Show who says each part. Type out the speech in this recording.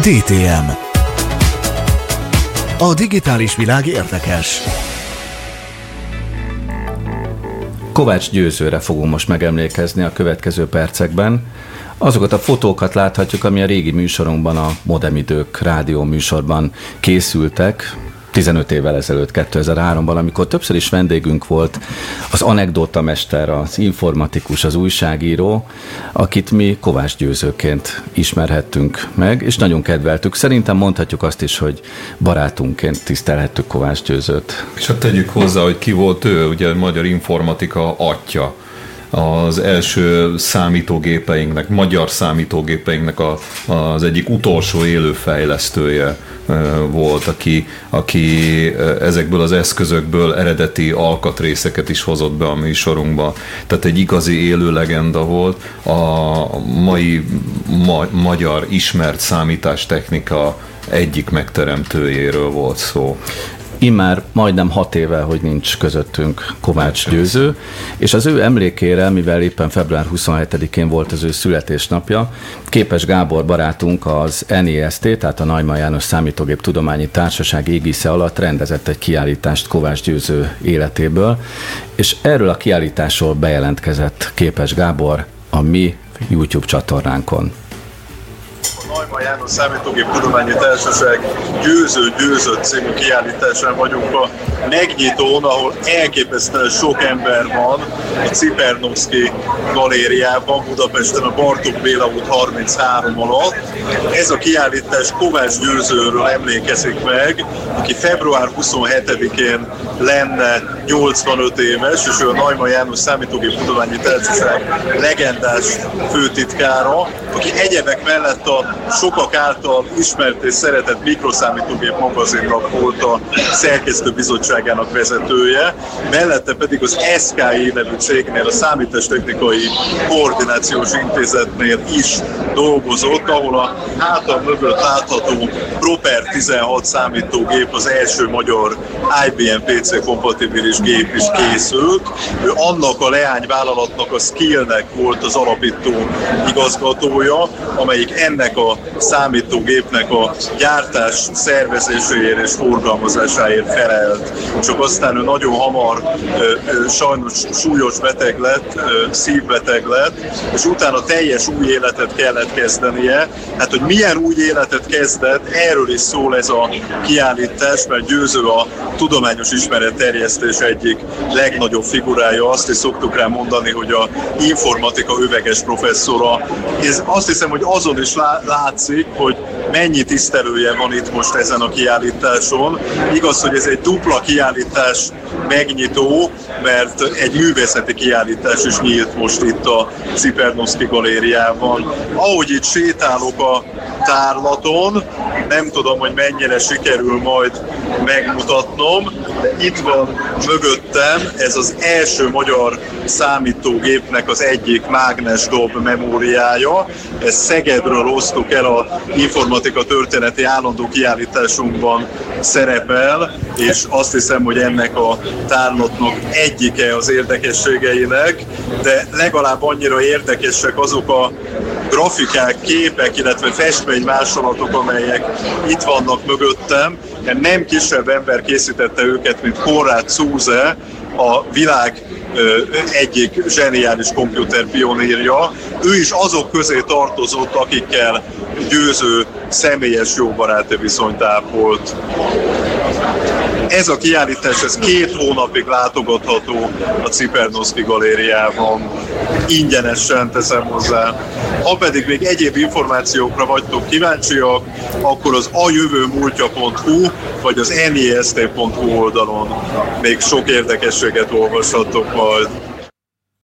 Speaker 1: DTM A digitális világ érdekes.
Speaker 2: Kovács Győzőre fogunk most megemlékezni a következő percekben. Azokat a fotókat láthatjuk, ami a régi műsorunkban, a Modem Idők rádió műsorban készültek, 15 évvel ezelőtt, 2003-ban, amikor többször is vendégünk volt az anekdóta mester, az informatikus, az újságíró, akit mi Kovács Győzőként ismerhettünk meg, és nagyon kedveltük. Szerintem mondhatjuk azt is, hogy barátunkként tisztelhettük Kovács Győzőt.
Speaker 3: És hát tegyük hozzá, hogy ki volt ő, ugye a magyar informatika atya az első számítógépeinknek, magyar számítógépeinknek a, az egyik utolsó élő fejlesztője volt, aki, aki ezekből az eszközökből eredeti alkatrészeket is hozott be a műsorunkba. Tehát egy igazi élő legenda volt. A mai ma, magyar ismert számítástechnika egyik megteremtőjéről volt szó
Speaker 2: immár majdnem hat éve, hogy nincs közöttünk Kovács Győző, és az ő emlékére, mivel éppen február 27-én volt az ő születésnapja, Képes Gábor barátunk az NIST, e tehát a Najma János Számítógép Tudományi Társaság égisze alatt rendezett egy kiállítást Kovács Győző életéből, és erről a kiállításról bejelentkezett Képes Gábor a mi YouTube csatornánkon.
Speaker 4: Neumann János Számítógép Tudományi Társaság Győző Győzött című kiállításán vagyunk a megnyitón, ahol elképesztően sok ember van a Cipernovszki galériában, Budapesten a Bartók Béla út 33 alatt. Ez a kiállítás Kovács Győzőről emlékezik meg, aki február 27-én lenne 85 éves, és ő a Neumann János Számítógép Tudományi Társaság legendás főtitkára, aki egyebek mellett a sokak által ismert és szeretett mikroszámítógép magazinnak volt a szerkesztő bizottságának vezetője, mellette pedig az SKI nevű cégnél, a Számítástechnikai Koordinációs Intézetnél is dolgozott, ahol a hátam mögött látható Proper 16 számítógép az első magyar IBM PC kompatibilis gép is készült. Ő annak a leányvállalatnak a Skillnek volt az alapító igazgatója, amelyik ennek a számítógépnek a gyártás szervezéséért és forgalmazásáért felelt. Csak aztán ő nagyon hamar sajnos súlyos beteg lett, szívbeteg lett, és utána teljes új életet kellett kezdenie. Hát, hogy milyen új életet kezdett, erről is szól ez a kiállítás, mert győző a tudományos ismeretterjesztés egyik legnagyobb figurája. Azt is szoktuk rá mondani, hogy a informatika öveges professzora. Ez azt hiszem, hogy azon is látszik, hogy mennyi tisztelője van itt most ezen a kiállításon. Igaz, hogy ez egy dupla kiállítás megnyitó, mert egy művészeti kiállítás is nyílt most itt a Cipernoszki galériában. Ahogy itt sétálok a tárlaton, nem tudom, hogy mennyire sikerül majd megmutatnom, de itt van mögöttem ez az első magyar számítógépnek az egyik mágnes dob memóriája. Ezt Szegedről osztuk el a informatika történeti állandó kiállításunkban szerepel, és azt hiszem, hogy ennek a tárlatnak egyike az érdekességeinek, de legalább annyira érdekesek azok a grafikák, képek, illetve festménymásolatok, amelyek itt vannak mögöttem. Nem kisebb ember készítette őket, mint Konrad Zuse, a világ egyik zseniális komputer pionírja. Ő is azok közé tartozott, akikkel győző személyes jó baráti viszonyt ápolt. Ez a kiállítás ez két hónapig látogatható a Cipernoszki galériában. Ingyenesen teszem hozzá. Ha pedig még egyéb információkra vagytok kíváncsiak, akkor az ajövőmúltja.hu vagy az nist.hu oldalon még sok érdekességet olvashatok majd.